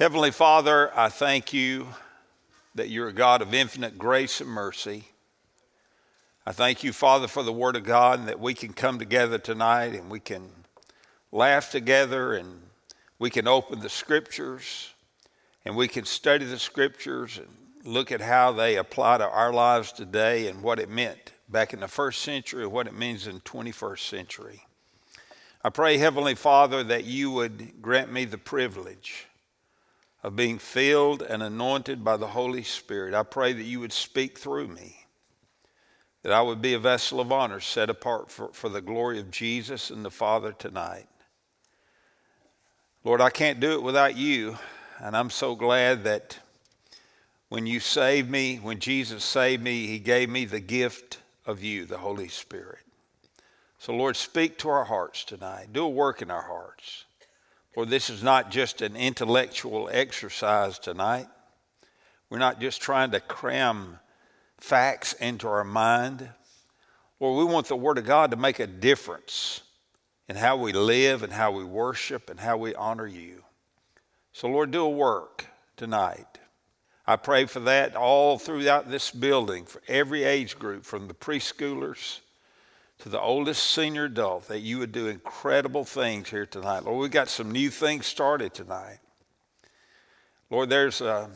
Heavenly Father, I thank you that you're a God of infinite grace and mercy. I thank you, Father, for the Word of God and that we can come together tonight and we can laugh together and we can open the Scriptures and we can study the Scriptures and look at how they apply to our lives today and what it meant back in the first century and what it means in the 21st century. I pray, Heavenly Father, that you would grant me the privilege of being filled and anointed by the Holy Spirit. I pray that you would speak through me, that I would be a vessel of honor set apart for, for the glory of Jesus and the Father tonight. Lord, I can't do it without you, and I'm so glad that when you saved me, when Jesus saved me, he gave me the gift of you, the Holy Spirit. So, Lord, speak to our hearts tonight. Do a work in our hearts. For this is not just an intellectual exercise tonight. We're not just trying to cram facts into our mind. Lord, we want the Word of God to make a difference in how we live and how we worship and how we honor you. So, Lord, do a work tonight. I pray for that all throughout this building, for every age group, from the preschoolers to the oldest senior adult that you would do incredible things here tonight. Lord, we got some new things started tonight. Lord, there's, uh,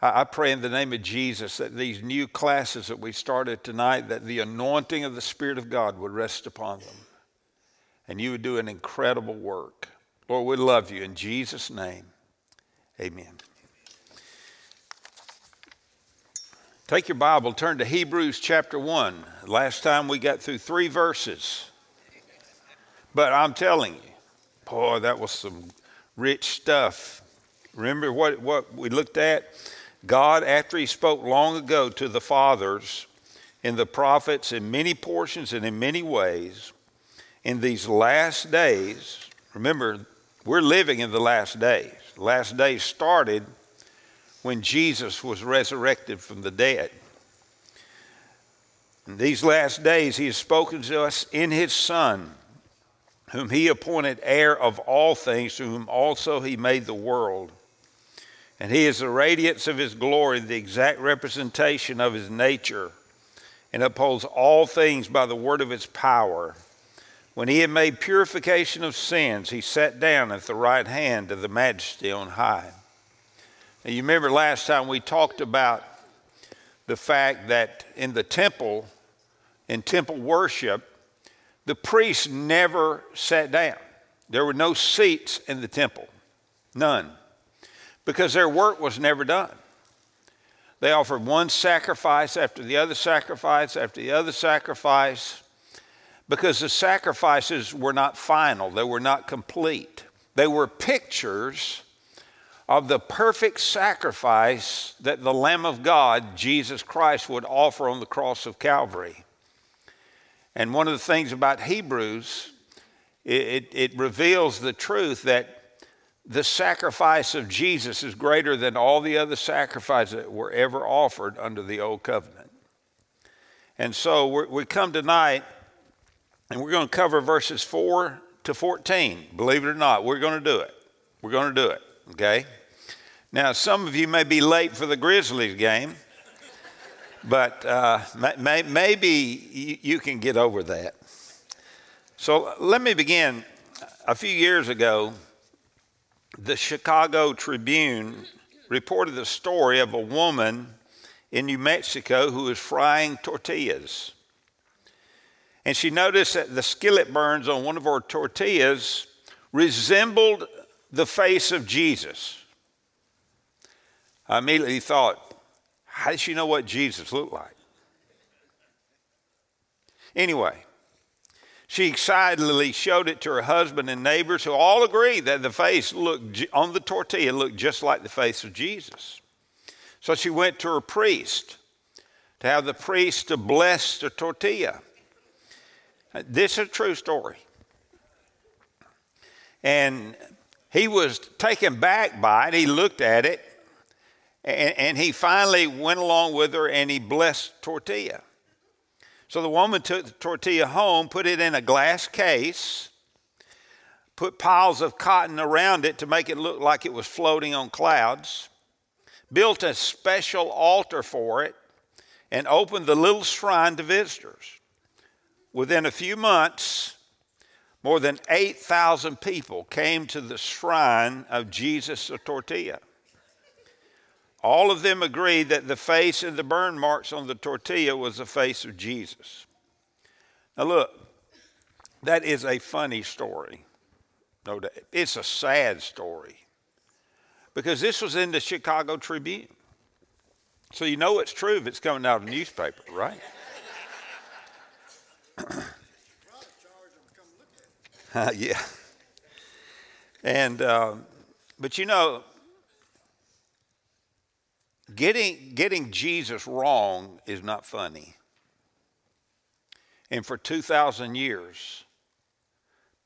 I pray in the name of Jesus that these new classes that we started tonight, that the anointing of the Spirit of God would rest upon them. And you would do an incredible work. Lord, we love you. In Jesus' name, amen. Take your Bible, turn to Hebrews chapter 1. Last time we got through three verses. But I'm telling you, boy, that was some rich stuff. Remember what, what we looked at? God, after He spoke long ago to the fathers in the prophets in many portions and in many ways, in these last days, remember, we're living in the last days. Last days started when Jesus was resurrected from the dead. In these last days, he has spoken to us in his Son, whom he appointed heir of all things, to whom also he made the world. And he is the radiance of his glory, the exact representation of his nature, and upholds all things by the word of his power. When he had made purification of sins, he sat down at the right hand of the majesty on high. You remember last time we talked about the fact that in the temple, in temple worship, the priests never sat down. There were no seats in the temple, none, because their work was never done. They offered one sacrifice after the other sacrifice after the other sacrifice because the sacrifices were not final, they were not complete. They were pictures of the perfect sacrifice that the Lamb of God, Jesus Christ, would offer on the cross of Calvary. And one of the things about Hebrews, it, it, reveals the truth that the sacrifice of Jesus is greater than all the other sacrifices that were ever offered under the old covenant. And so we come tonight and we're going to cover verses 4 to 14. Believe it or not, we're going to do it. We're going to do it, okay? Now, some of you may be late for the Grizzlies game, but uh, may, maybe you can get over that. So let me begin. A few years ago, the Chicago Tribune reported the story of a woman in New Mexico who was frying tortillas. And she noticed that the skillet burns on one of her tortillas resembled the face of Jesus. I immediately thought, how did she know what Jesus looked like? Anyway, she excitedly showed it to her husband and neighbors who all agreed that the face looked on the tortilla looked just like the face of Jesus. So she went to her priest to have the priest to bless the tortilla. This is a true story. And he was taken back by it. He looked at it and, and he finally went along with her and he blessed tortilla. So the woman took the tortilla home, put it in a glass case, put piles of cotton around it to make it look like it was floating on clouds, built a special altar for it, and opened the little shrine to visitors. Within a few months, more than 8,000 people came to the shrine of Jesus of Tortilla. All of them agreed that the face and the burn marks on the tortilla was the face of Jesus. Now, look, that is a funny story. No doubt. It's a sad story because this was in the Chicago Tribune. So you know it's true if it's coming out of a newspaper, right? yeah. And, uh, but you know, getting, getting Jesus wrong is not funny. And for 2,000 years,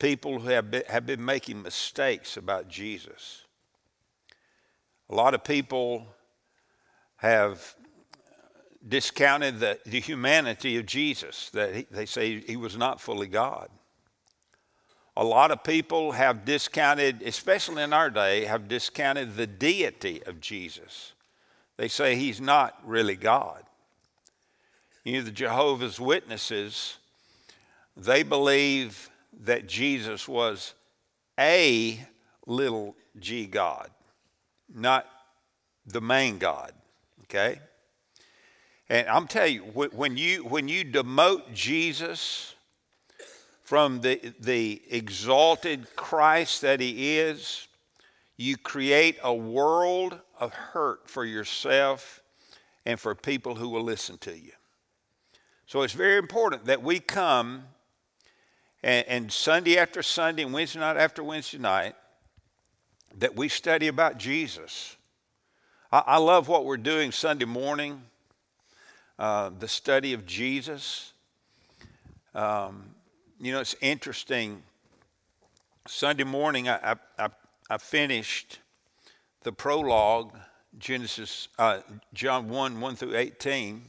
people have been, have been making mistakes about Jesus. A lot of people have discounted the, the humanity of Jesus, that he, they say he was not fully God. A lot of people have discounted, especially in our day, have discounted the deity of Jesus. They say he's not really God. You know, the Jehovah's Witnesses, they believe that Jesus was a little g God, not the main God. Okay? And I'm telling you, when you, when you demote Jesus from the, the exalted Christ that he is, you create a world of hurt for yourself and for people who will listen to you. So it's very important that we come and, and Sunday after Sunday and Wednesday night after Wednesday night that we study about Jesus. I, I love what we're doing Sunday morning, uh, the study of Jesus. Um, you know, it's interesting. Sunday morning, I, I, I finished the prologue, Genesis, uh, John 1 1 through 18.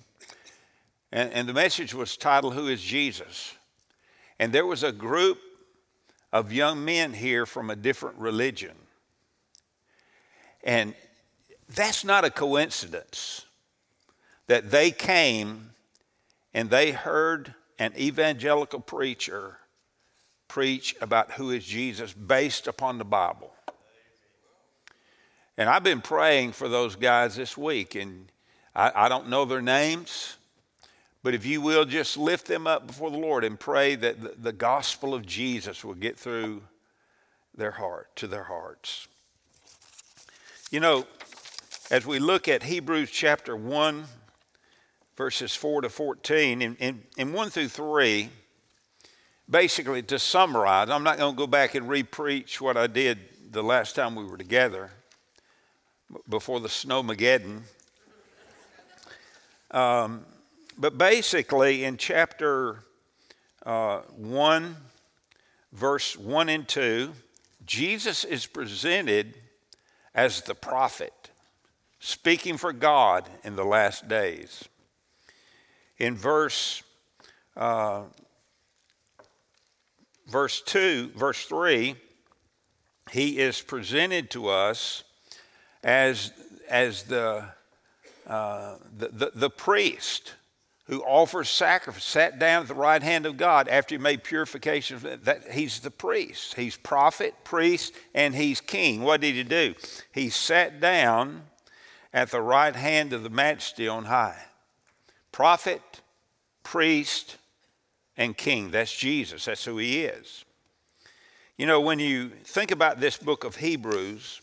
And, and the message was titled, Who is Jesus? And there was a group of young men here from a different religion. And that's not a coincidence that they came and they heard an evangelical preacher preach about who is Jesus based upon the Bible. And I've been praying for those guys this week, and I, I don't know their names. But if you will just lift them up before the Lord and pray that the, the gospel of Jesus will get through their heart, to their hearts. You know, as we look at Hebrews chapter 1, verses 4 to 14, and, in, in 1 through 3, basically to summarize, I'm not going to go back and repreach what I did the last time we were together before the snowmageddon. Um, but basically, in chapter uh, 1, verse 1 and 2, Jesus is presented as the prophet, speaking for God in the last days. In verse uh, verse 2, verse 3, he is presented to us as, as the, uh, the, the, the priest who offers sacrifice, sat down at the right hand of God after he made purification. That he's the priest. He's prophet, priest, and he's king. What did he do? He sat down at the right hand of the majesty on high. Prophet, priest, and king. That's Jesus. That's who he is. You know, when you think about this book of Hebrews,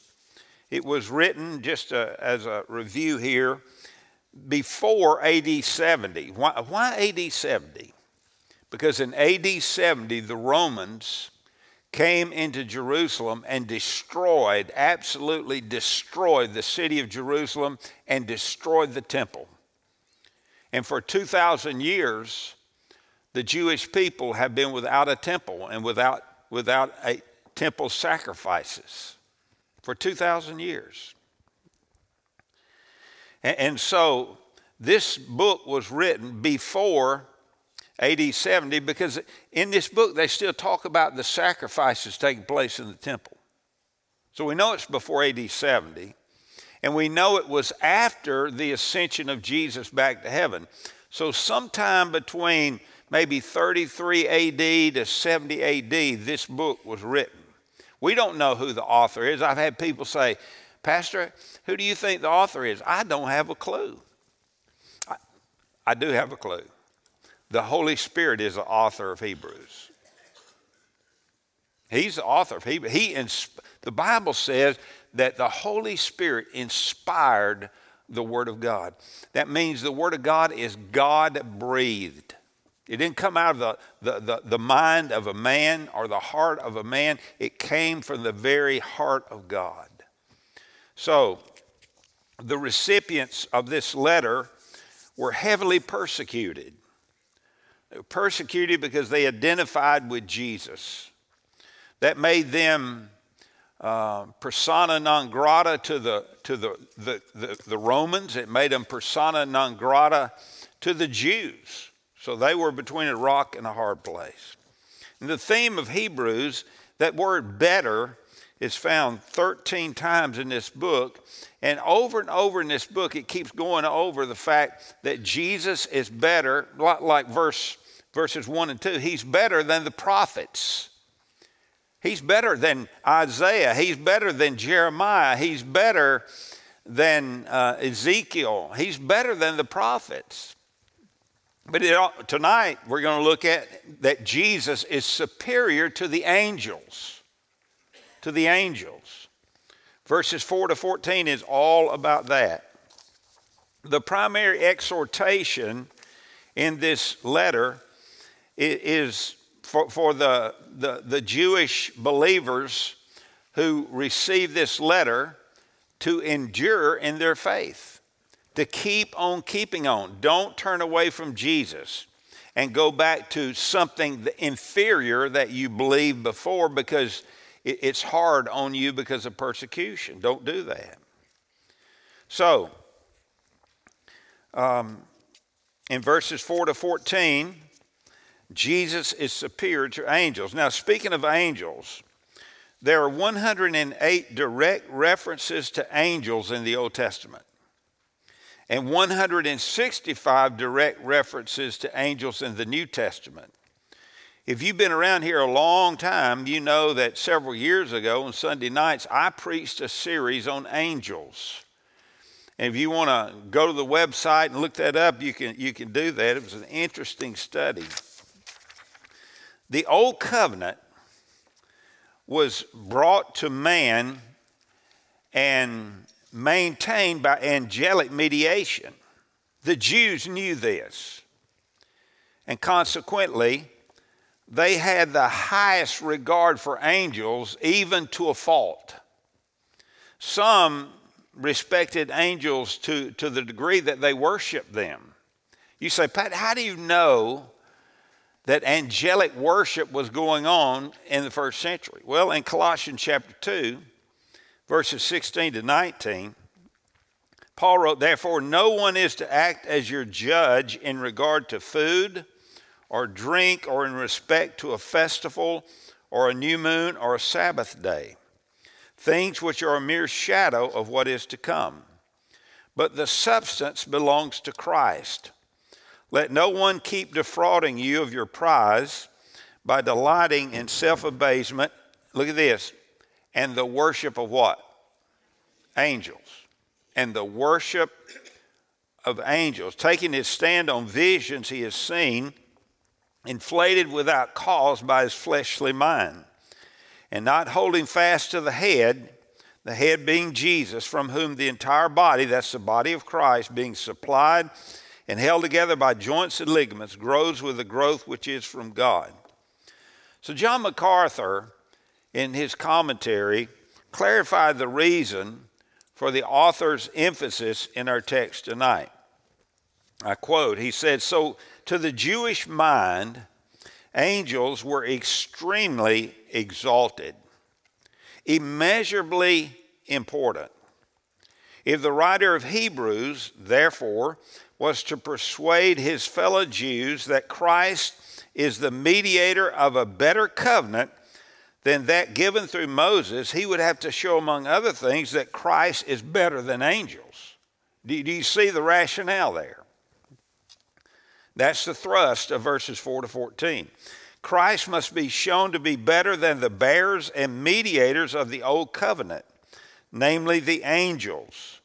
it was written just uh, as a review here before AD 70. Why, why AD 70? Because in AD 70, the Romans came into Jerusalem and destroyed, absolutely destroyed the city of Jerusalem and destroyed the temple. And for 2,000 years, the Jewish people have been without a temple and without, without a temple sacrifices for 2,000 years. And, and so this book was written before AD 70 because in this book they still talk about the sacrifices taking place in the temple. So we know it's before AD 70, and we know it was after the ascension of Jesus back to heaven. So sometime between maybe 33 AD to 70 AD, this book was written. We don't know who the author is. I've had people say, Pastor, who do you think the author is? I don't have a clue. I, I do have a clue. The Holy Spirit is the author of Hebrews. He's the author of Hebrews. He the Bible says that the Holy Spirit inspired the Word of God. That means the Word of God is God breathed. It didn't come out of the, the, the, the, mind of a man or the heart of a man, it came from the very heart of God. So, the recipients of this letter were heavily persecuted. They were persecuted because they identified with Jesus. That made them uh, persona non grata to, the, to the, the, the, the Romans, it made them persona non grata to the Jews. So they were between a rock and a hard place. And the theme of Hebrews, that word better, is found 13 times in this book. And over and over in this book, it keeps going over the fact that Jesus is better, like verse, verses 1 and 2. He's better than the prophets. He's better than Isaiah. He's better than Jeremiah. He's better than uh, Ezekiel. He's better than the prophets. But it, tonight we're going to look at that Jesus is superior to the angels. To the angels. Verses 4 to 14 is all about that. The primary exhortation in this letter is for, for the, the, the Jewish believers who receive this letter to endure in their faith to keep on keeping on. Don't turn away from Jesus and go back to something inferior that you believed before because it's hard on you because of persecution. Don't do that. So, um, in verses 4 to 14, Jesus is superior to angels. Now, speaking of angels, there are 108 direct references to angels in the Old Testament and 165 direct references to angels in the New Testament. If you've been around here a long time, you know that several years ago on Sunday nights, I preached a series on angels. And if you want to go to the website and look that up, you can, you can do that. It was an interesting study. The Old Covenant was brought to man and maintained by angelic mediation. The Jews knew this. And consequently, they had the highest regard for angels, even to a fault. Some respected angels to, to the degree that they worshiped them. You say, Pat, how do you know that angelic worship was going on in the first century? Well, in Colossians chapter 2, verses 16 to 19, Paul wrote, Therefore, no one is to act as your judge in regard to food or drink or in respect to a festival or a new moon or a Sabbath day, things which are a mere shadow of what is to come. But the substance belongs to Christ. Let no one keep defrauding you of your prize by delighting in self abasement. Look at this and the worship of what? Angels. And the worship of angels. Taking his stand on visions he has seen, inflated without cause by his fleshly mind, and not holding fast to the head, the head being Jesus, from whom the entire body, that's the body of Christ, being supplied and held together by joints and ligaments, grows with the growth which is from God. So, John MacArthur in his commentary, clarified the reason for the author's emphasis in our text tonight. I quote, he said, So to the Jewish mind, angels were extremely exalted, immeasurably important. If the writer of Hebrews, therefore, was to persuade his fellow Jews that Christ is the mediator of a better covenant than that given through Moses, he would have to show, among other things, that Christ is better than angels. Do, you see the rationale there? That's the thrust of verses 4 to 14. Christ must be shown to be better than the bearers and mediators of the old covenant, namely the angels.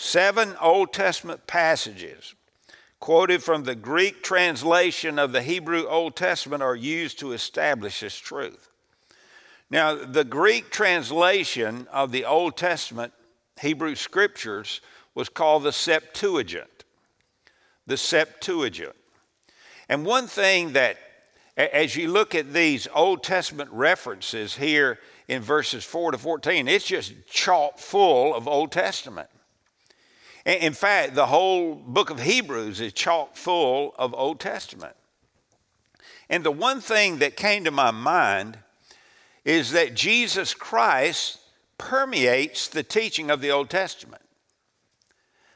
Seven Old Testament passages quoted from the Greek translation of the Hebrew Old Testament are used to establish this truth. Now, the Greek translation of the Old Testament Hebrew scriptures was called the Septuagint. The Septuagint. And one thing that, as you look at these Old Testament references here in verses 4 to 14, it's just chock full of Old Testament. In fact, the whole book of Hebrews is chock full of Old Testament. And the one thing that came to my mind is that Jesus Christ permeates the teaching of the Old Testament.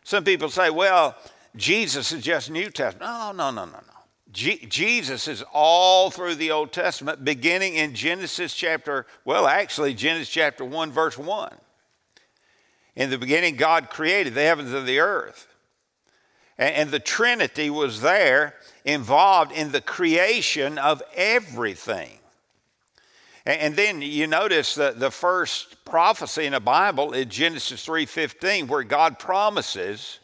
Some people say, well, Jesus is just New Testament. No, no, no, no, no. Je- Jesus is all through the Old Testament, beginning in Genesis chapter, well, actually, Genesis chapter 1, verse 1. In the beginning, God created the heavens and the earth. And, the Trinity was there involved in the creation of everything. And then you notice that the first prophecy in the Bible is Genesis 3:15 where God promises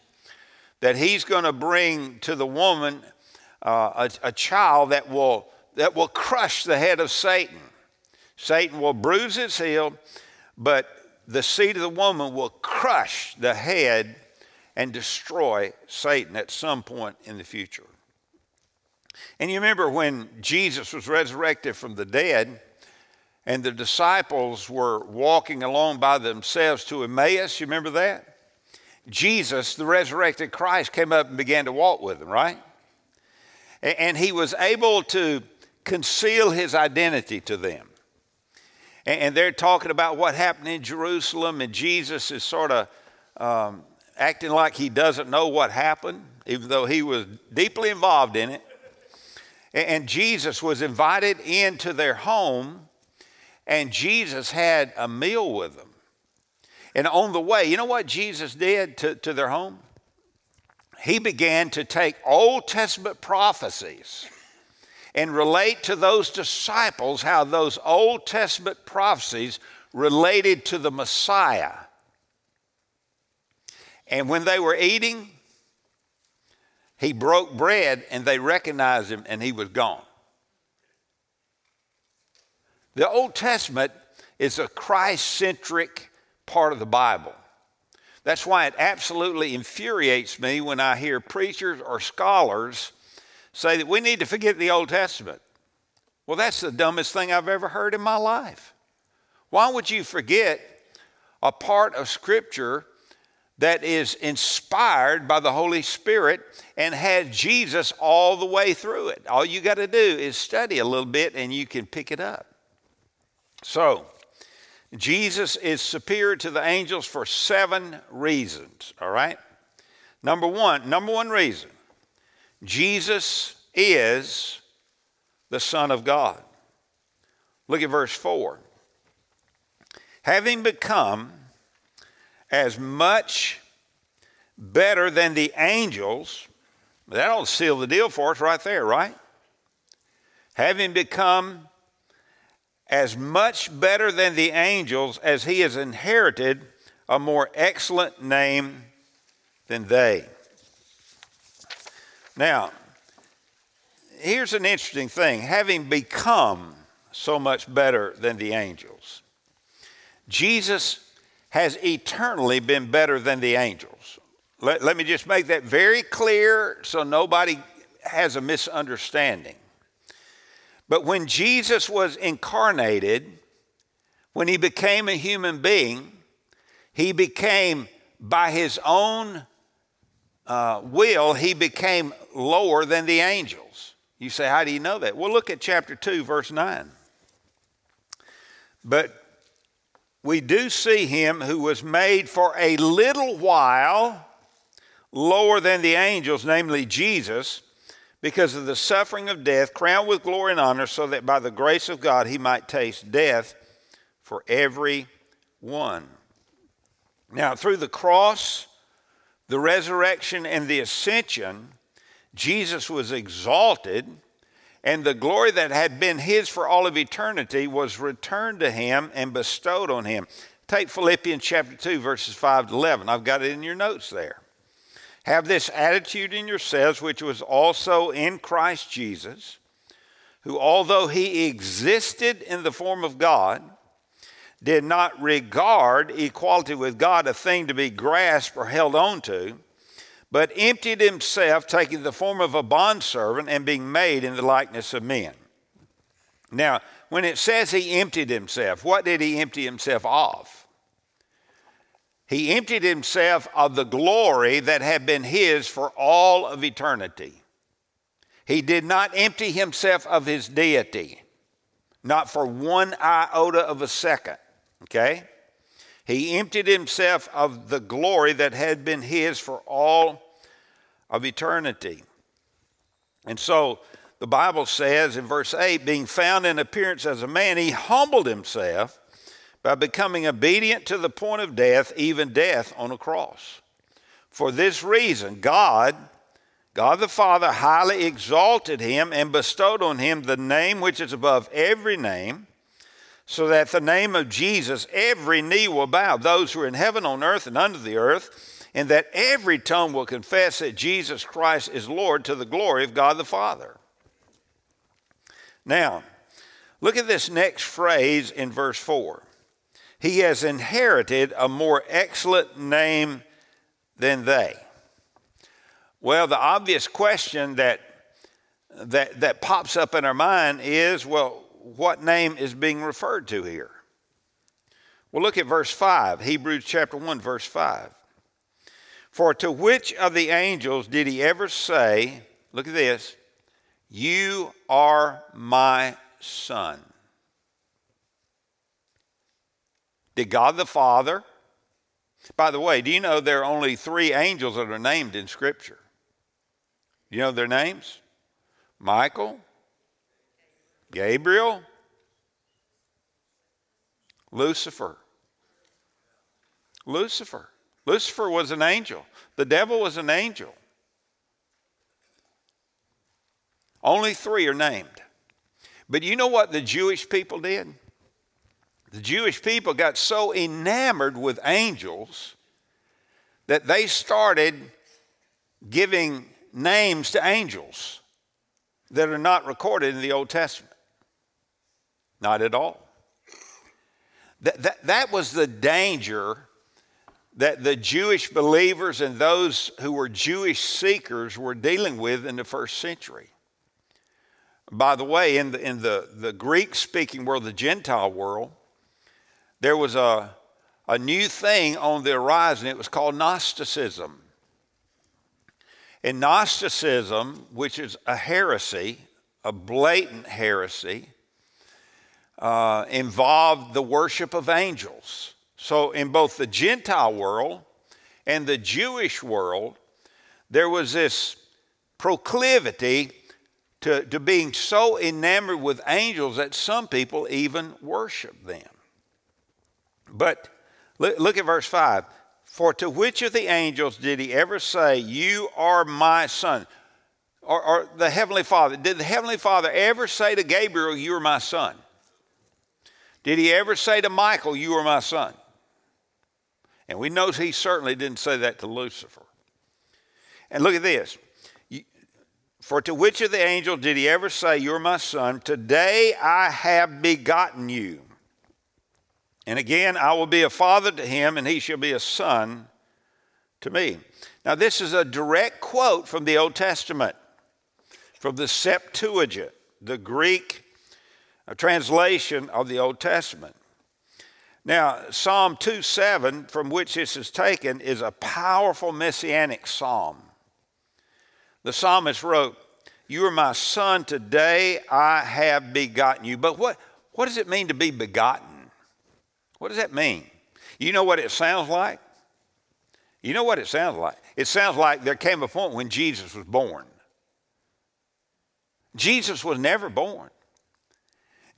that he's going to bring to the woman uh, a, a child that will, that will crush the head of Satan. Satan will bruise his heel, but the seed of the woman will crush the head and destroy Satan at some point in the future. And you remember when Jesus was resurrected from the dead, and the disciples were walking along by themselves to Emmaus. You remember that? Jesus, the resurrected Christ, came up and began to walk with them, right? And he was able to conceal his identity to them. And they're talking about what happened in Jerusalem, and Jesus is sort of um, acting like he doesn't know what happened, even though he was deeply involved in it. And Jesus was invited into their home and Jesus had a meal with them. And on the way, you know what Jesus did to, to their home? He began to take Old Testament prophecies and relate to those disciples how those Old Testament prophecies related to the Messiah. And when they were eating, he broke bread and they recognized him and he was gone. The Old Testament is a Christ centric part of the Bible. That's why it absolutely infuriates me when I hear preachers or scholars say that we need to forget the Old Testament. Well, that's the dumbest thing I've ever heard in my life. Why would you forget a part of Scripture that is inspired by the Holy Spirit and had Jesus all the way through it? All you got to do is study a little bit and you can pick it up. So, Jesus is superior to the angels for seven reasons, all right? Number one, number one reason Jesus is the Son of God. Look at verse 4. Having become as much better than the angels, that'll seal the deal for us right there, right? Having become as much better than the angels as he has inherited a more excellent name than they. Now, here's an interesting thing having become so much better than the angels, Jesus has eternally been better than the angels. Let, let me just make that very clear so nobody has a misunderstanding. But when Jesus was incarnated, when he became a human being, he became, by his own uh, will, he became lower than the angels. You say, how do you know that? Well, look at chapter 2, verse 9. But we do see him who was made for a little while lower than the angels, namely Jesus, because of the suffering of death, crowned with glory and honor, so that by the grace of God he might taste death for every one. Now, through the cross, the resurrection, and the ascension, Jesus was exalted, and the glory that had been his for all of eternity was returned to him and bestowed on him. Take Philippians chapter 2, verses 5 to 11. I've got it in your notes there. Have this attitude in yourselves, which was also in Christ Jesus, who, although he existed in the form of God, did not regard equality with God a thing to be grasped or held on to, but emptied himself, taking the form of a bondservant and being made in the likeness of men. Now, when it says he emptied himself, what did he empty himself of? He emptied himself of the glory that had been his for all of eternity. He did not empty himself of his deity, not for one iota of a second. Okay? He emptied himself of the glory that had been his for all of eternity. And so the Bible says in verse 8, being found in appearance as a man, he humbled himself by becoming obedient to the point of death, even death on a cross. For this reason, God, God the Father, highly exalted him and bestowed on him the name which is above every name, so that the name of Jesus every knee will bow, those who are in heaven, on earth, and under the earth, and that every tongue will confess that Jesus Christ is Lord to the glory of God the Father. Now, look at this next phrase in verse 4 he has inherited a more excellent name than they. Well, the obvious question that, that, that pops up in our mind is well, what name is being referred to here? Well, look at verse 5, Hebrews chapter 1, verse 5. For to which of the angels did he ever say, look at this, you are my son? Did God the Father? By the way, do you know there are only three angels that are named in Scripture? You know their names? Michael, Gabriel, Lucifer. Lucifer. Lucifer was an angel. The devil was an angel. Only three are named. But you know what the Jewish people did? The Jewish people got so enamored with angels that they started giving names to angels that are not recorded in the Old Testament. Not at all. That, that, that was the danger that the Jewish believers and those who were Jewish seekers were dealing with in the first century. By the way, in the, in the, the Greek speaking world, the Gentile world, there was a, a new thing on the horizon. It was called Gnosticism. And Gnosticism, which is a heresy, a blatant heresy, uh, involved the worship of angels. So, in both the Gentile world and the Jewish world, there was this proclivity to, to being so enamored with angels that some people even worship them. But look at verse 5. For to which of the angels did he ever say, You are my son? Or, or, the Heavenly Father, did the Heavenly Father ever say to Gabriel, You are my son? Did he ever say to Michael, You are my son? And we know he certainly didn't say that to Lucifer. And look at this. For to which of the angels did he ever say, You're my son? Today I have begotten you. And again, I will be a father to him, and he shall be a son to me. Now, this is a direct quote from the Old Testament, from the Septuagint, the Greek uh, translation of the Old Testament. Now, Psalm 2 7, from which this is taken, is a powerful messianic psalm. The psalmist wrote, You are my son, today I have begotten you. But what, what does it mean to be begotten? What does that mean? You know what it sounds like? You know what it sounds like? It sounds like there came a point when Jesus was born. Jesus was never born.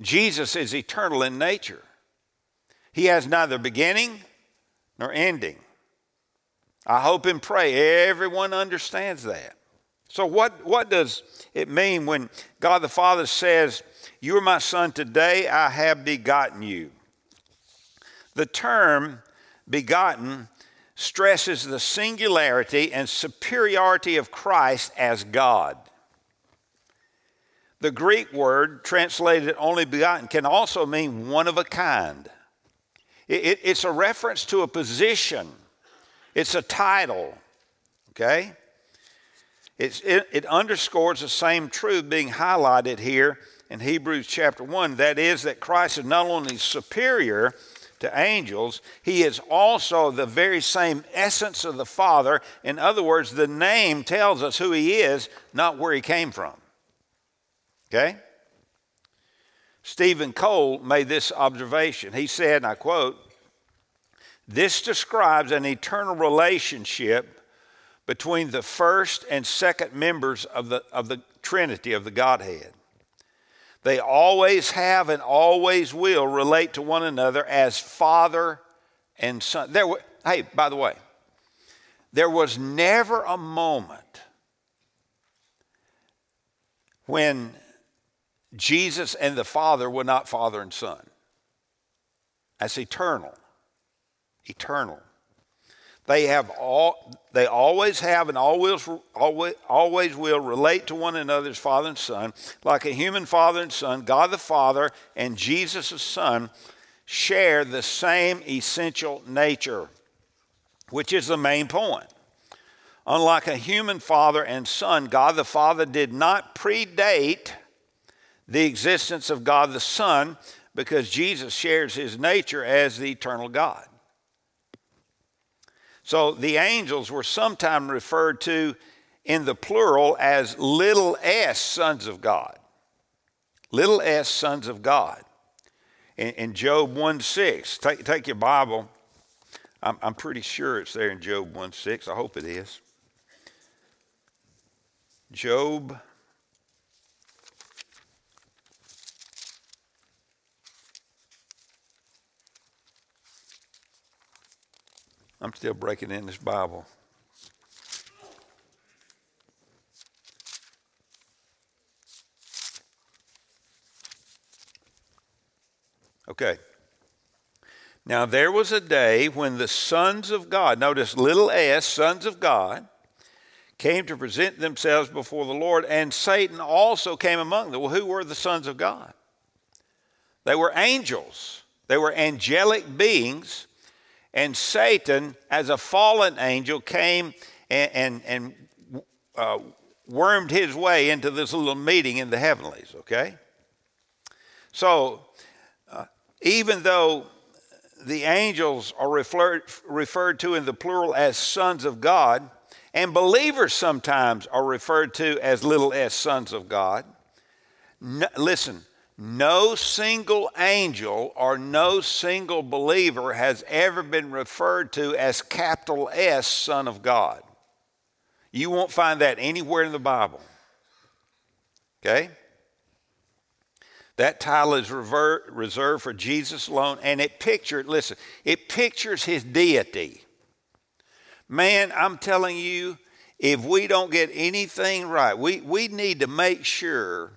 Jesus is eternal in nature. He has neither beginning nor ending. I hope and pray everyone understands that. So, what, what does it mean when God the Father says, You are my son, today I have begotten you? The term begotten stresses the singularity and superiority of Christ as God. The Greek word, translated only begotten, can also mean one of a kind. It, it, it's a reference to a position, it's a title, okay? It, it underscores the same truth being highlighted here in Hebrews chapter 1 that is, that Christ is not only superior to angels, he is also the very same essence of the Father. In other words, the name tells us who he is, not where he came from. Okay? Steven Cole made this observation. He said, and I quote, This describes an eternal relationship between the first and second members of the, of the Trinity, of the Godhead. They always have and always will relate to one another as Father and Son. There, hey, by the way, there was never a moment when Jesus and the Father were not Father and Son. That's eternal. Eternal. They have all they always have and always, always, always will relate to one another as father and son. Like a human father and son, God the Father and Jesus the Son share the same essential nature, which is the main point. Unlike a human father and son, God the Father did not predate the existence of God the Son because Jesus shares his nature as the eternal God. So the angels were sometimes referred to in the plural as little s sons of God. Little s sons of God. In, in Job 1 6, take, take your Bible. I'm, I'm pretty sure it's there in Job 1 6. I hope it is. Job I'm still breaking in this Bible. Okay. Now there was a day when the sons of God, notice little s, sons of God, came to present themselves before the Lord, and Satan also came among them. Well, who were the sons of God? They were angels, they were angelic beings and Satan, as a fallen angel, came and, and, and uh, wormed his way into this little meeting in the heavenlies, okay? So, uh, even though the angels are referred, referred to in the plural as sons of God, and believers sometimes are referred to as little s sons of God, no, listen, no single angel or no single believer has ever been referred to as capital S, Son of God. You won't find that anywhere in the Bible. Okay? That title is reserved for Jesus alone, and it pictures, listen, it pictures his deity. Man, I'm telling you, if we don't get anything right, we, we need to make sure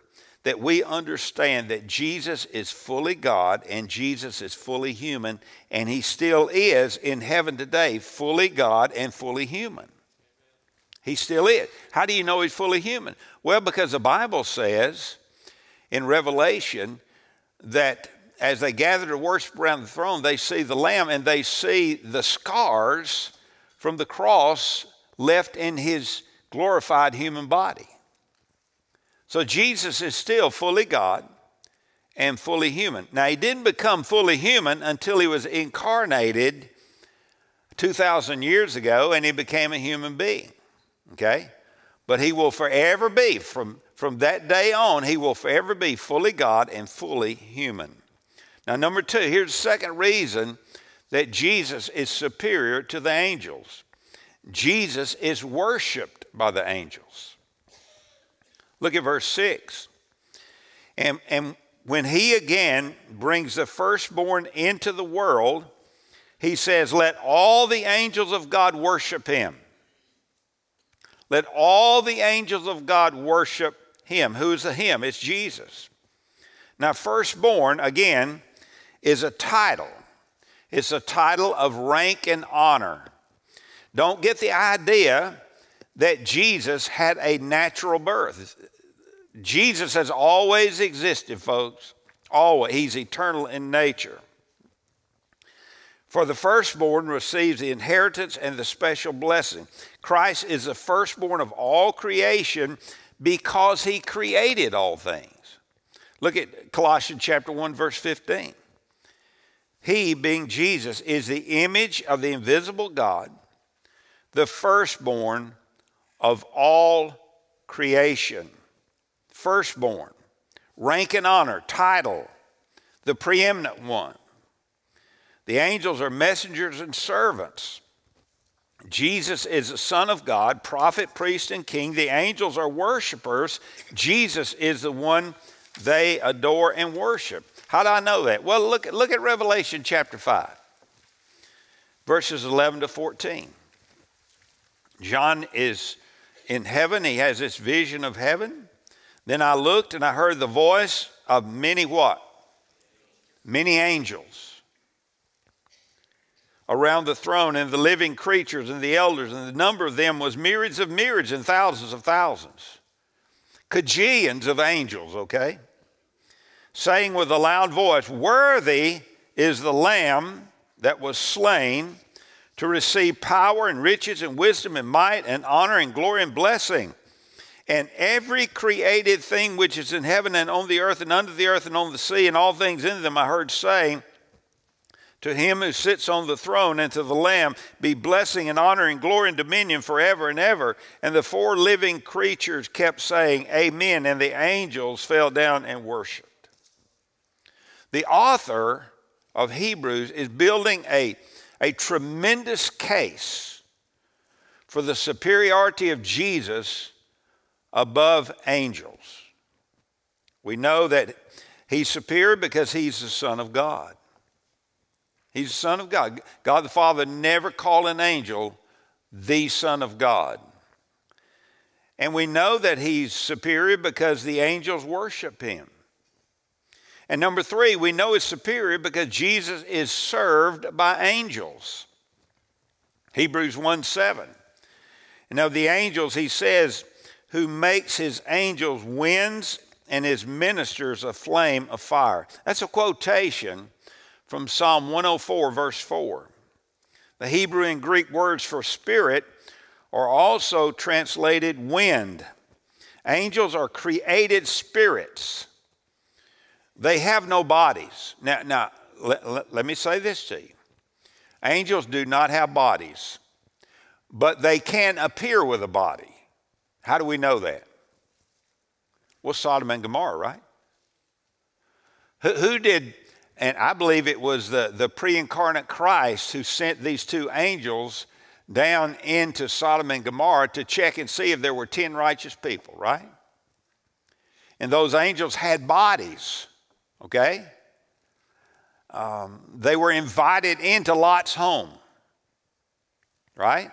that we understand that Jesus is fully God and Jesus is fully human, and he still is in heaven today, fully God and fully human. He still is. How do you know he's fully human? Well, because the Bible says in Revelation that as they gather to worship around the throne, they see the Lamb and they see the scars from the cross left in his glorified human body. So Jesus is still fully God and fully human. Now, he didn't become fully human until he was incarnated 2,000 years ago and he became a human being. Okay? But he will forever be, from, from that day on, he will forever be fully God and fully human. Now, number two, here's the second reason that Jesus is superior to the angels. Jesus is worshiped by the angels. Look at verse 6. And, and when he again brings the firstborn into the world, he says, Let all the angels of God worship him. Let all the angels of God worship him. Who's the him? It's Jesus. Now, firstborn, again, is a title. It's a title of rank and honor. Don't get the idea that Jesus had a natural birth. Jesus has always existed, folks. Always. He's eternal in nature. For the firstborn receives the inheritance and the special blessing. Christ is the firstborn of all creation because he created all things. Look at Colossians chapter 1 verse 15. He being Jesus is the image of the invisible God, the firstborn of all creation. Firstborn, rank and honor, title, the preeminent one. The angels are messengers and servants. Jesus is the Son of God, prophet, priest, and king. The angels are worshipers. Jesus is the one they adore and worship. How do I know that? Well, look, look at Revelation chapter 5, verses 11 to 14. John is in heaven, he has this vision of heaven. Then I looked and I heard the voice of many what? Many angels around the throne and the living creatures and the elders, and the number of them was myriads of myriads and thousands of thousands. Kajillions of angels, okay? Saying with a loud voice, Worthy is the Lamb that was slain to receive power and riches and wisdom and might and honor and glory and blessing. And every created thing which is in heaven and on the earth and under the earth and on the sea and all things in them, I heard saying, to him who sits on the throne and to the Lamb be blessing and honor and glory and dominion forever and ever. And the four living creatures kept saying, Amen. And the angels fell down and worshiped. The author of Hebrews is building a, a tremendous case for the superiority of Jesus above angels. We know that he's superior because he's the Son of God. He's the Son of God. God the Father never called an angel the Son of God. And we know that he's superior because the angels worship him. And number three, we know he's superior because Jesus is served by angels. Hebrews 1 7. And of the angels, he says, who makes his angels winds and his ministers a flame of fire. That's a quotation from Psalm 104, verse 4. The Hebrew and Greek words for spirit are also translated wind. Angels are created spirits. They have no bodies. Now, now let, let, let me say this to you angels do not have bodies, but they can appear with a body. How do we know that? Well, Sodom and Gomorrah, right? Who, who did and I believe it was the, the pre incarnate Christ who sent these two angels down into Sodom and Gomorrah to check and see if there were 10 righteous people, right? And those angels had bodies, okay? Um, they were invited into Lot's home, right?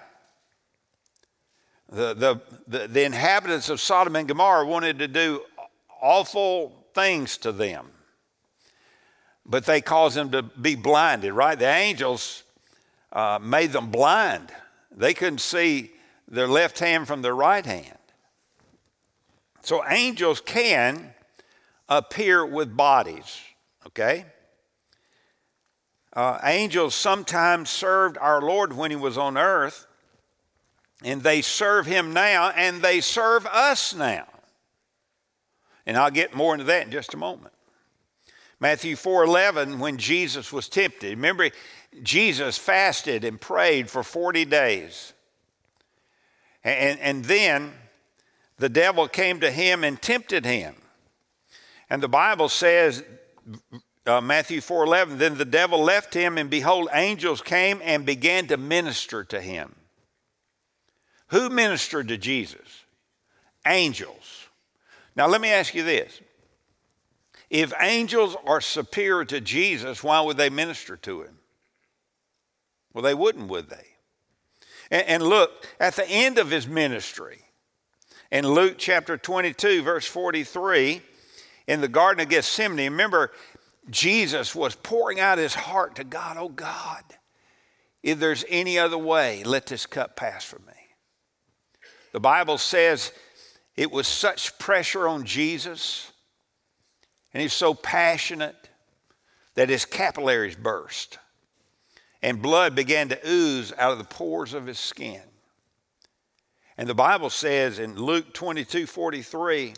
The, the, the, the inhabitants of Sodom and Gomorrah wanted to do awful things to them but they caused them to be blinded, right? The angels uh, made them blind. They couldn't see their left hand from their right hand. So angels can appear with bodies, okay? Uh, angels sometimes served our Lord when he was on earth, and they serve him now, and they serve us now. And I'll get more into that in just a moment. Matthew 4:11 when Jesus was tempted. Remember Jesus fasted and prayed for 40 days. And, and then the devil came to him and tempted him. And the Bible says uh, Matthew 4:11 then the devil left him and behold angels came and began to minister to him. Who ministered to Jesus? Angels. Now, let me ask you this. If angels are superior to Jesus, why would they minister to him? Well, they wouldn't, would they? And, and look, at the end of his ministry, in Luke chapter 22, verse 43, in the Garden of Gethsemane, remember, Jesus was pouring out his heart to God. Oh, God, if there's any other way, let this cup pass from me. The Bible says it was such pressure on Jesus, and he's so passionate that his capillaries burst and blood began to ooze out of the pores of his skin. And the Bible says in Luke 22 43,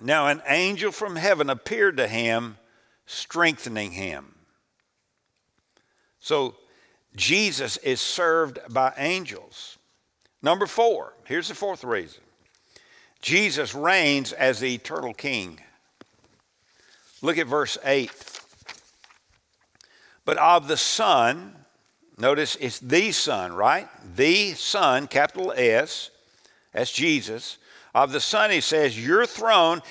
now an angel from heaven appeared to him, strengthening him. So Jesus is served by angels. Number four, here's the fourth reason Jesus reigns as the eternal king. Look at verse 8. But of the Son, notice it's the Son, right? The Son, capital S, that's Jesus. Of the Son, he says, Your throne.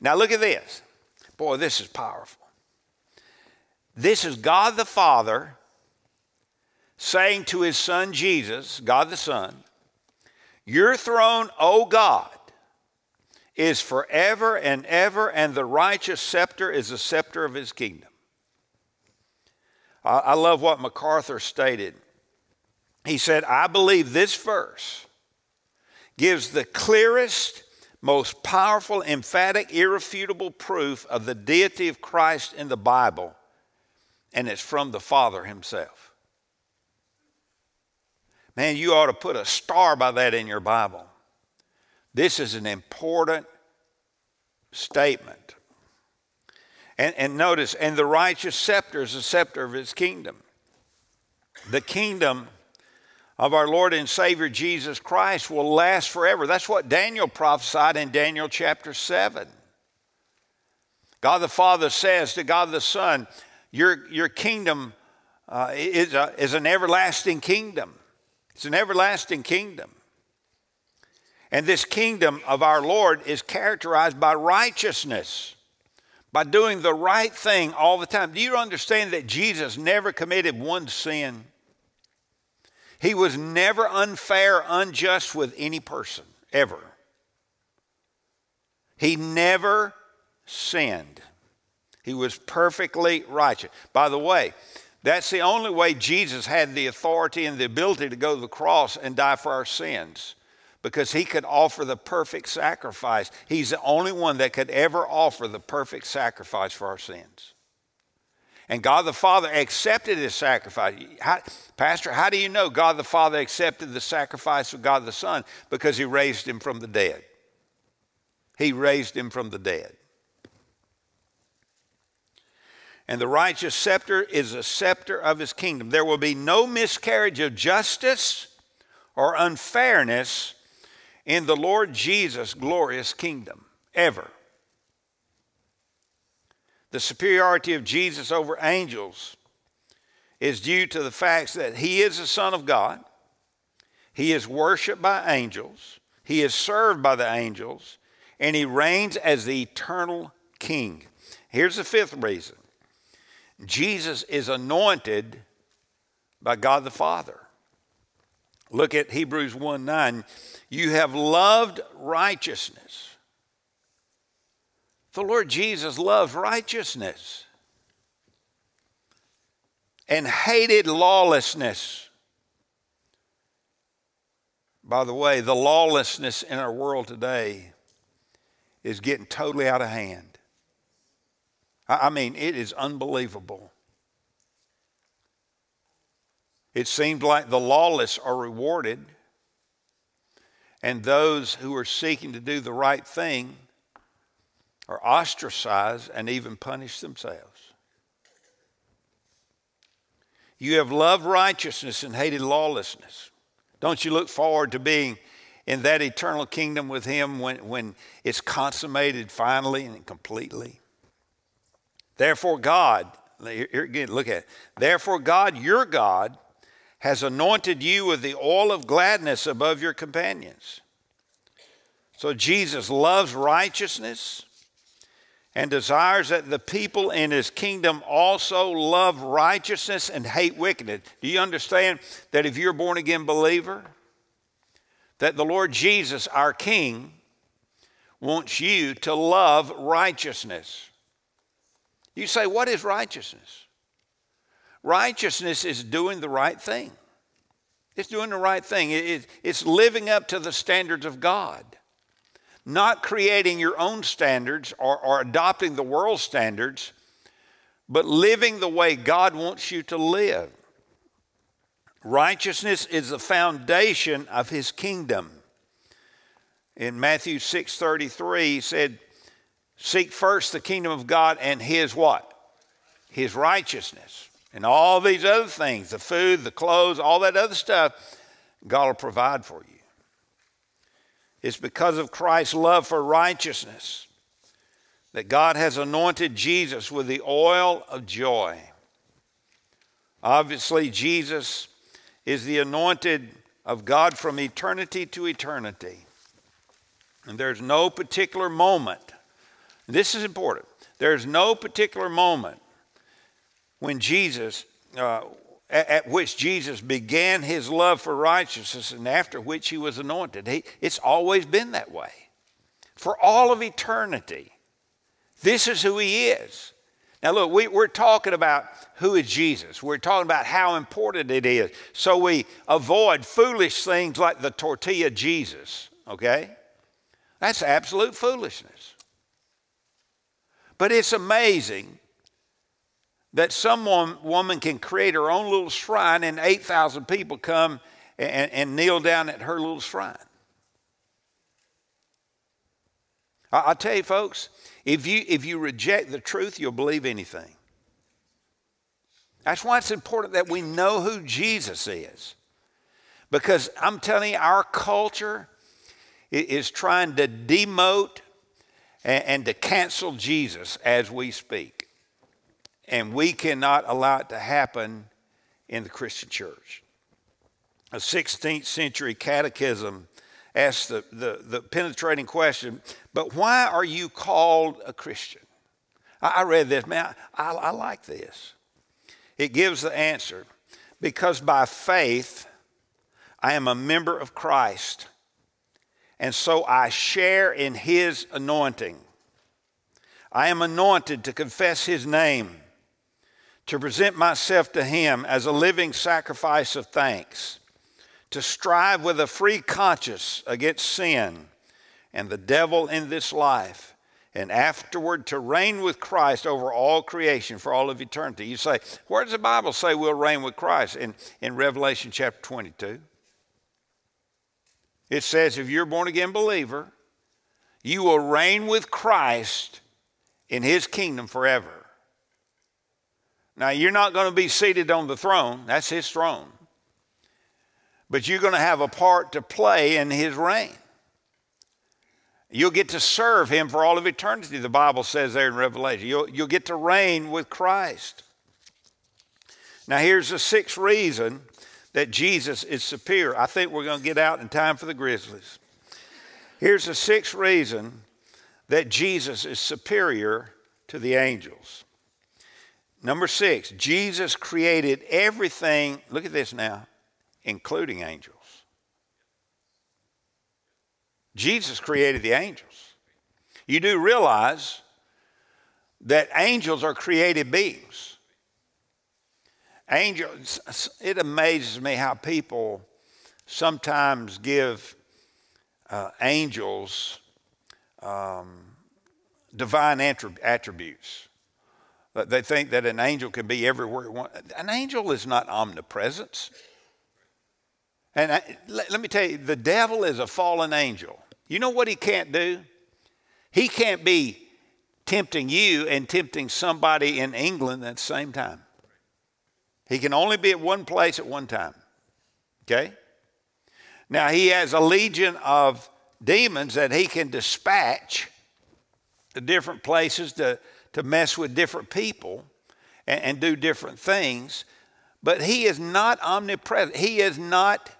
Now look at this. Boy, this is powerful. This is God the Father saying to his Son Jesus, God the Son, Your throne, O God, is forever and ever, and the righteous scepter is the scepter of his kingdom. I love what MacArthur stated. He said, I believe this verse gives the clearest, most powerful, emphatic, irrefutable proof of the deity of Christ in the Bible, and it's from the Father Himself. Man, you ought to put a star by that in your Bible. This is an important statement. And, and notice, and the righteous scepter is the scepter of his kingdom. The kingdom of our Lord and Savior Jesus Christ will last forever. That's what Daniel prophesied in Daniel chapter 7. God the Father says to God the Son, Your, your kingdom uh, is, a, is an everlasting kingdom. It's an everlasting kingdom. And this kingdom of our Lord is characterized by righteousness by doing the right thing all the time. Do you understand that Jesus never committed one sin? He was never unfair, unjust with any person, ever. He never sinned. He was perfectly righteous. By the way, that's the only way Jesus had the authority and the ability to go to the cross and die for our sins because he could offer the perfect sacrifice. He's the only one that could ever offer the perfect sacrifice for our sins. And God the Father accepted his sacrifice. How, Pastor, how do you know God the Father accepted the sacrifice of God the Son? Because he raised him from the dead. He raised him from the dead. And the righteous scepter is a scepter of his kingdom. There will be no miscarriage of justice or unfairness in the Lord Jesus' glorious kingdom, ever. The superiority of Jesus over angels is due to the fact that he is the Son of God, he is worshiped by angels, he is served by the angels, and he reigns as the eternal king. Here's the fifth reason Jesus is anointed by God the Father. Look at Hebrews 1 9. You have loved righteousness. The Lord Jesus loved righteousness and hated lawlessness. By the way, the lawlessness in our world today is getting totally out of hand. I mean, it is unbelievable. It seems like the lawless are rewarded, and those who are seeking to do the right thing are ostracized and even punish themselves. You have loved righteousness and hated lawlessness. Don't you look forward to being in that eternal kingdom with Him when, when it's consummated finally and completely? Therefore, God, here again, look at it. Therefore, God, your God, has anointed you with the oil of gladness above your companions. So Jesus loves righteousness and desires that the people in his kingdom also love righteousness and hate wickedness. Do you understand that if you're a born again believer, that the Lord Jesus, our King, wants you to love righteousness? You say, What is righteousness? Righteousness is doing the right thing. It's doing the right thing. it's living up to the standards of God, not creating your own standards or, or adopting the world's standards, but living the way God wants you to live. Righteousness is the foundation of his kingdom. In Matthew 6:33 he said, "Seek first the kingdom of God and his what? His righteousness." And all these other things, the food, the clothes, all that other stuff, God will provide for you. It's because of Christ's love for righteousness that God has anointed Jesus with the oil of joy. Obviously, Jesus is the anointed of God from eternity to eternity. And there's no particular moment, this is important, there's no particular moment when Jesus, uh, at, which Jesus began his love for righteousness and after which he was anointed. He, it's always been that way. For all of eternity, this is who he is. Now, look, we, we're talking about who is Jesus. We're talking about how important it is. So we avoid foolish things like the tortilla Jesus, okay? That's absolute foolishness. But it's amazing that some woman can create her own little shrine and 8,000 people come and, and, kneel down at her little shrine. I, I'll tell you, folks, if you, if you reject the truth, you'll believe anything. That's why it's important that we know who Jesus is. Because I'm telling you, our culture is trying to demote and, and to cancel Jesus as we speak. And we cannot allow it to happen in the Christian church. A 16th century catechism asks the, the, the penetrating question, but why are you called a Christian? I, I read this, man, I, I like this. It gives the answer because by faith I am a member of Christ, and so I share in his anointing. I am anointed to confess his name to present myself to Him as a living sacrifice of thanks, to strive with a free conscience against sin and the devil in this life, and afterward to reign with Christ over all creation for all of eternity. You say, where does the Bible say we'll reign with Christ? In, in Revelation chapter 22. It says, if you're a born again believer, you will reign with Christ in his kingdom forever. Now, you're not going to be seated on the throne, that's his throne. But you're going to have a part to play in his reign. You'll get to serve him for all of eternity, the Bible says there in Revelation. You'll, you'll get to reign with Christ. Now, here's the sixth reason that Jesus is superior. I think we're going to get out in time for the Grizzlies. Here's the sixth reason that Jesus is superior to the angels. Number six, Jesus created everything, look at this now, including angels. Jesus created the angels. You do realize that angels are created beings. Angels, it amazes me how people sometimes give uh, angels um, divine attributes. They think that an angel can be everywhere. An angel is not omnipresence. And I, let, let me tell you, the devil is a fallen angel. You know what he can't do? He can't be tempting you and tempting somebody in England at the same time. He can only be at one place at one time. Okay? Now, he has a legion of demons that he can dispatch to different places to to mess with different people and, and do different things. but he is not omnipresent. He is not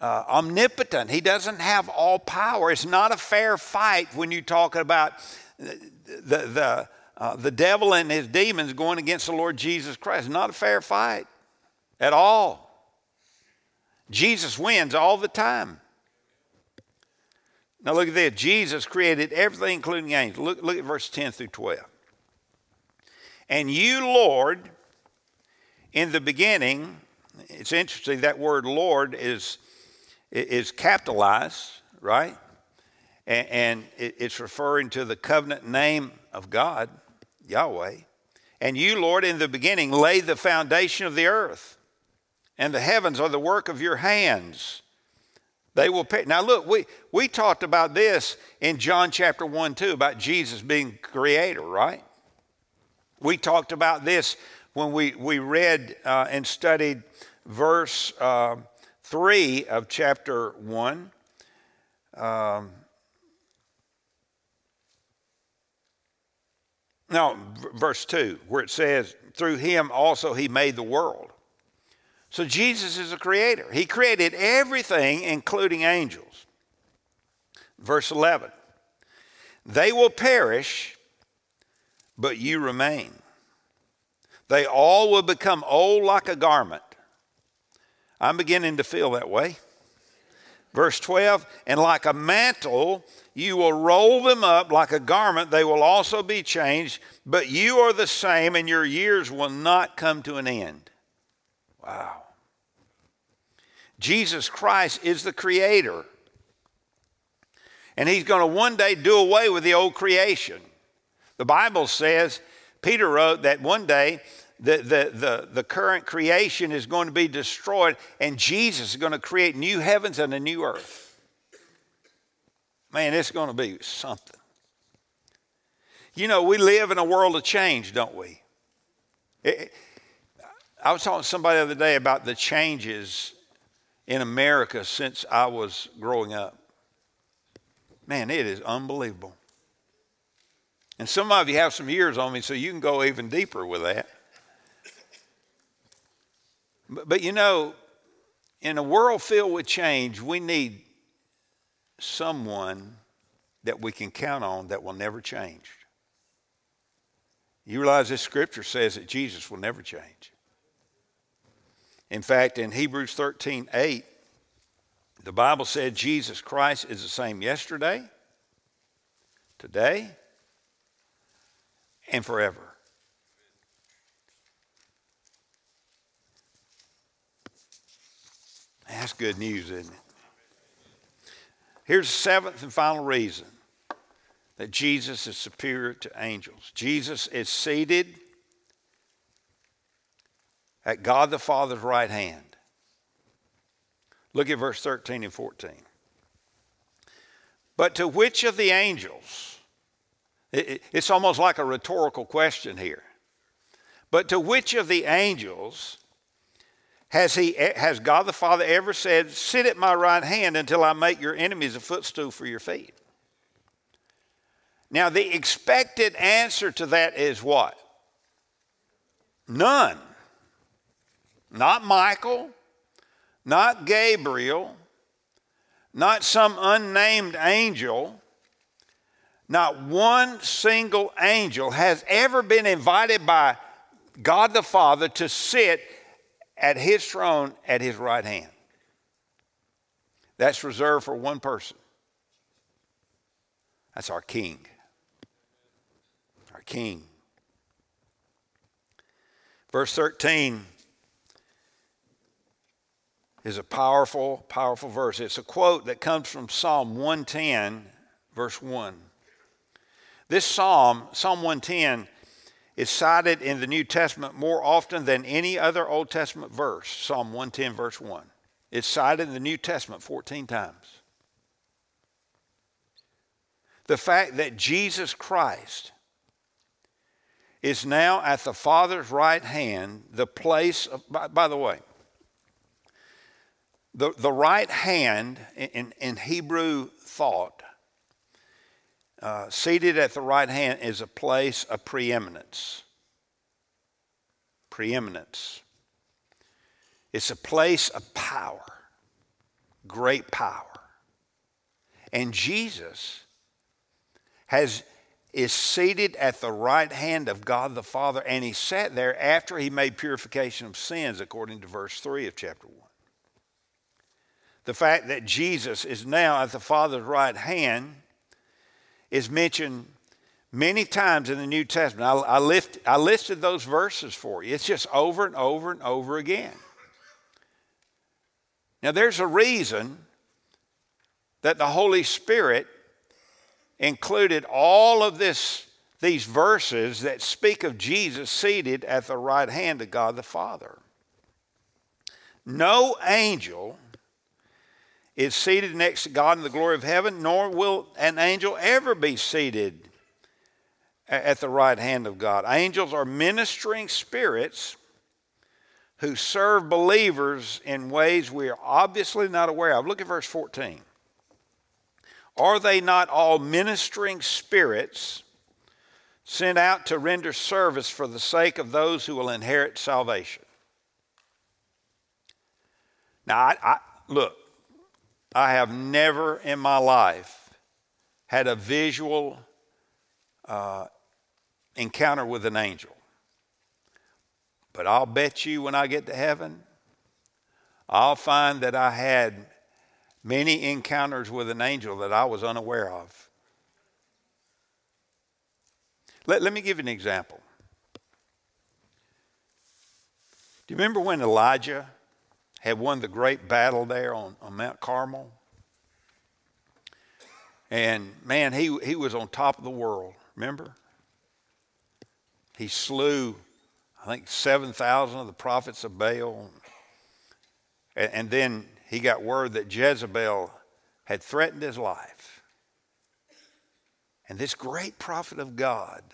uh, omnipotent. He doesn't have all power. It's not a fair fight when you talk about the, the, uh, the devil and his demons going against the Lord Jesus Christ. Not a fair fight at all. Jesus wins all the time. Now look at this. Jesus created everything, including angels. Look, look at verse 10 through 12. And you, Lord, in the beginning, it's interesting that word Lord is, is capitalized, right? And, and it's referring to the covenant name of God, Yahweh. And you, Lord, in the beginning laid the foundation of the earth, and the heavens are the work of your hands. They will pay. Now, look, we, we talked about this in John chapter 1 2 about Jesus being creator, right? We talked about this when we, we read uh, and studied verse uh, 3 of chapter 1. Um, no, verse 2, where it says, Through him also he made the world. So Jesus is a creator. He created everything, including angels. Verse 11 They will perish, but you remain. They all will become old like a garment. I'm beginning to feel that way. Verse 12, and like a mantle, you will roll them up like a garment. They will also be changed, but you are the same, and your years will not come to an end. Wow. Jesus Christ is the creator. And he's going to one day do away with the old creation. The Bible says, Peter wrote that one day the, the, the, the current creation is going to be destroyed and Jesus is going to create new heavens and a new earth. Man, it's going to be something. You know, we live in a world of change, don't we? It, I was talking to somebody the other day about the changes in America since I was growing up. Man, it is unbelievable. And some of you have some years on me, so you can go even deeper with that. But, but you know, in a world filled with change, we need someone that we can count on that will never change. You realize this scripture says that Jesus will never change. In fact, in Hebrews 13 8, the Bible said Jesus Christ is the same yesterday, today, and forever. That's good news, isn't it? Here's the seventh and final reason that Jesus is superior to angels. Jesus is seated at God the Father's right hand. Look at verse 13 and 14. But to which of the angels, it's almost like a rhetorical question here. But to which of the angels has, he, has God the Father ever said, Sit at my right hand until I make your enemies a footstool for your feet? Now, the expected answer to that is what? None. Not Michael, not Gabriel, not some unnamed angel. Not one single angel has ever been invited by God the Father to sit at his throne at his right hand. That's reserved for one person. That's our King. Our King. Verse 13 is a powerful, powerful verse. It's a quote that comes from Psalm 110, verse 1. This psalm, Psalm 110, is cited in the New Testament more often than any other Old Testament verse, Psalm 110, verse 1. It's cited in the New Testament 14 times. The fact that Jesus Christ is now at the Father's right hand, the place of, by, by the way, the, the right hand in, in Hebrew thought, uh, seated at the right hand is a place of preeminence. Preeminence. It's a place of power, great power. And Jesus has is seated at the right hand of God the Father, and he sat there after he made purification of sins, according to verse 3 of chapter 1. The fact that Jesus is now at the Father's right hand is mentioned many times in the New Testament. I, I, lift, I listed those verses for you. It's just over and over and over again. Now, there's a reason that the Holy Spirit included all of this, these verses that speak of Jesus seated at the right hand of God the Father. No angel is seated next to God in the glory of heaven, nor will an angel ever be seated at the right hand of God. Angels are ministering spirits who serve believers in ways we are obviously not aware of. Look at verse 14. Are they not all ministering spirits sent out to render service for the sake of those who will inherit salvation? Now, I, I, look, I have never in my life had a visual uh, encounter with an angel. But I'll bet you when I get to heaven, I'll find that I had many encounters with an angel that I was unaware of. Let, let me give you an example. Do you remember when Elijah had won the great battle there on, on Mount Carmel? And man, he, he was on top of the world, remember? He slew, I think, 7,000 of the prophets of Baal. And, and then he got word that Jezebel had threatened his life. And this great prophet of God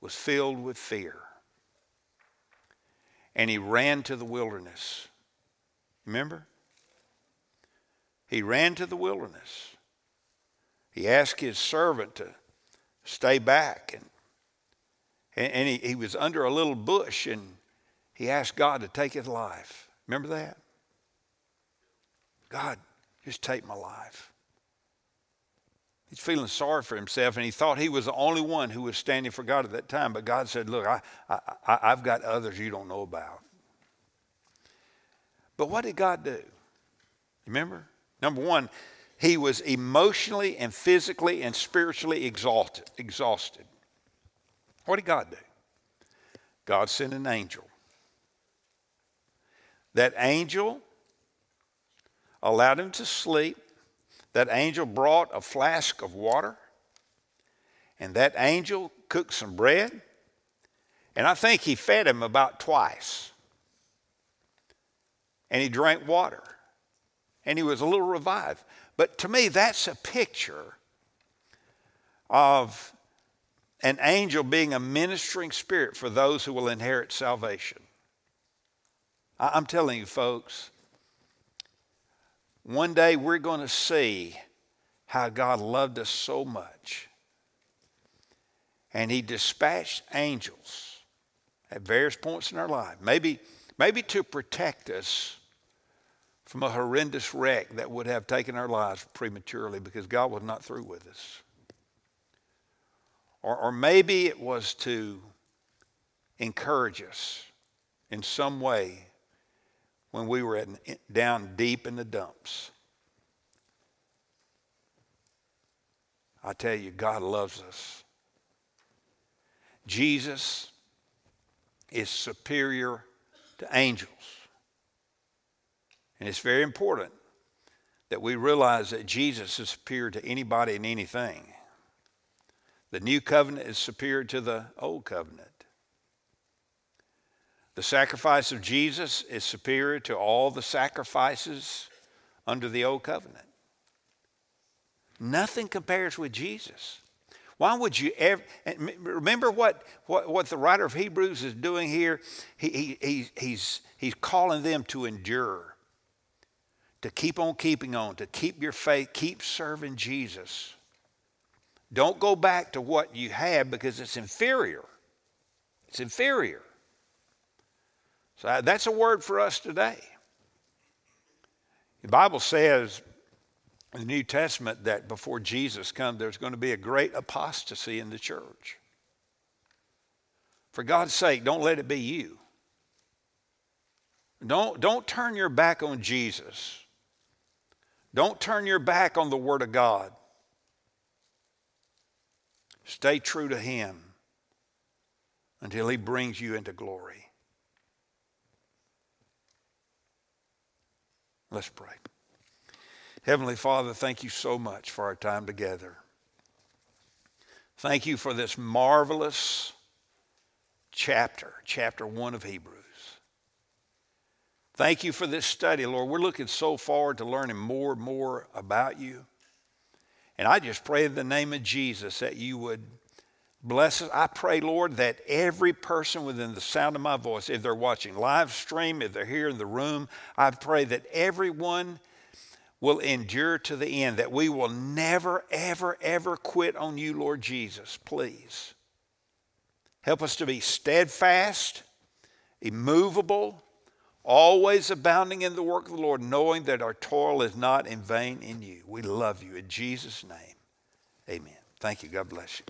was filled with fear. And he ran to the wilderness. Remember? He ran to the wilderness. He asked his servant to stay back. And, and, he, he was under a little bush and he asked God to take his life. Remember that? God, just take my life. He's feeling sorry for himself, and he thought he was the only one who was standing for God at that time. But God said, Look, I, I, I've got others you don't know about. But what did God do? Remember? Number one, he was emotionally and physically and spiritually exalted, exhausted. What did God do? God sent an angel. That angel allowed him to sleep. That angel brought a flask of water, and that angel cooked some bread, and I think he fed him about twice. And he drank water, and he was a little revived. But to me, that's a picture of an angel being a ministering spirit for those who will inherit salvation. I'm telling you, folks, one day we're going to see how God loved us so much. And He dispatched angels at various points in our life, maybe, maybe to protect us from a horrendous wreck that would have taken our lives prematurely because God was not through with us. Or, or maybe it was to encourage us in some way when we were at, down deep in the dumps. I tell you, God loves us. Jesus is superior to angels. And it's very important that we realize that Jesus is superior to anybody and anything. The new covenant is superior to the old covenant. The sacrifice of Jesus is superior to all the sacrifices under the old covenant. Nothing compares with Jesus. Why would you ever remember what, what, what the writer of Hebrews is doing here? He, he, he, he's, he's calling them to endure, to keep on keeping on, to keep your faith, keep serving Jesus. Don't go back to what you had because it's inferior. It's inferior. So that's a word for us today. The Bible says in the New Testament that before Jesus comes, there's going to be a great apostasy in the church. For God's sake, don't let it be you. Don't, don't turn your back on Jesus. Don't turn your back on the Word of God. Stay true to Him until He brings you into glory. Let's pray. Heavenly Father, thank you so much for our time together. Thank you for this marvelous chapter, chapter one of Hebrews. Thank you for this study, Lord. We're looking so forward to learning more and more about you. And I just pray in the name of Jesus that you would bless us. I pray, Lord, that every person within the sound of my voice, if they're watching live stream, if they're here in the room, I pray that everyone will endure to the end, that we will never, ever, ever quit on you, Lord Jesus. Please. Help us to be steadfast, immovable, always abounding in the work of the Lord, knowing that our toil is not in vain in you. We love you. In Jesus' name, amen. Thank you. God bless you.